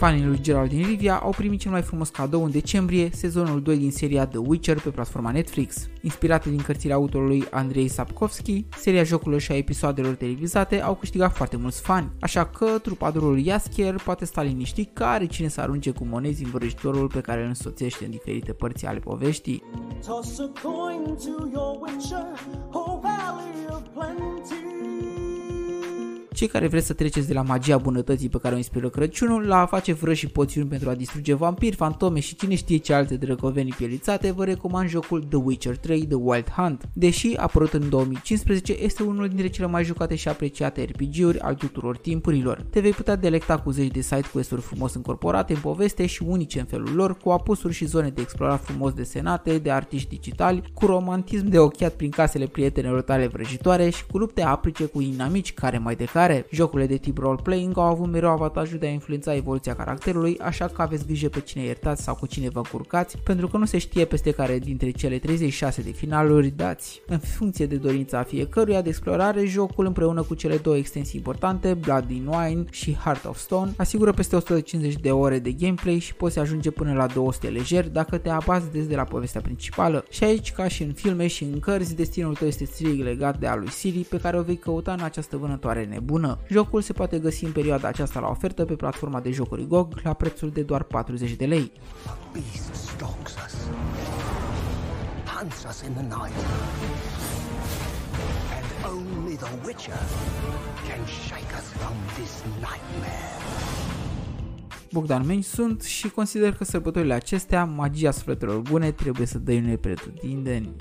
Fanii lui Gerald din Rivia au primit cel mai frumos cadou în decembrie, sezonul 2 din seria The Witcher pe platforma Netflix. Inspirată din cărțile autorului Andrei Sapkowski, seria jocurilor și a episoadelor televizate au câștigat foarte mulți fani, așa că trupadorul Jaskier poate sta liniștit că are cine să arunce cu monezi în vrăjitorul pe care îl însoțește în diferite părți ale poveștii. Toss a coin to your witcher, Cei care vreți să treceți de la magia bunătății pe care o inspiră Crăciunul la a face vrăși și poțiuni pentru a distruge vampiri, fantome și cine știe ce alte drăgovenii pielițate, vă recomand jocul The Witcher 3 The Wild Hunt. Deși apărut în 2015, este unul dintre cele mai jucate și apreciate RPG-uri al tuturor timpurilor. Te vei putea delecta cu zeci de site quest-uri frumos încorporate în poveste și unice în felul lor, cu apusuri și zone de explorat frumos desenate de artiști digitali, cu romantism de ochiat prin casele prietenelor tale vrăjitoare și cu lupte aprice cu inamici care mai de care care jocurile de tip role-playing au avut mereu avantajul de a influența evoluția caracterului, așa că aveți grijă pe cine iertați sau cu cine vă încurcați, pentru că nu se știe peste care dintre cele 36 de finaluri dați. În funcție de dorința fiecăruia de explorare, jocul împreună cu cele două extensii importante, Blood in Wine și Heart of Stone, asigură peste 150 de ore de gameplay și poți ajunge până la 200 lejer dacă te abazi des de la povestea principală. Și aici, ca și în filme și în cărți, destinul tău este strict legat de a lui Siri, pe care o vei căuta în această vânătoare nebună bună. Jocul se poate găsi în perioada aceasta la ofertă pe platforma de jocuri GOG la prețul de doar 40 de lei. Bogdan Meni sunt și consider că sărbătorile acestea, magia sufletelor bune, trebuie să dăiune pretutindeni.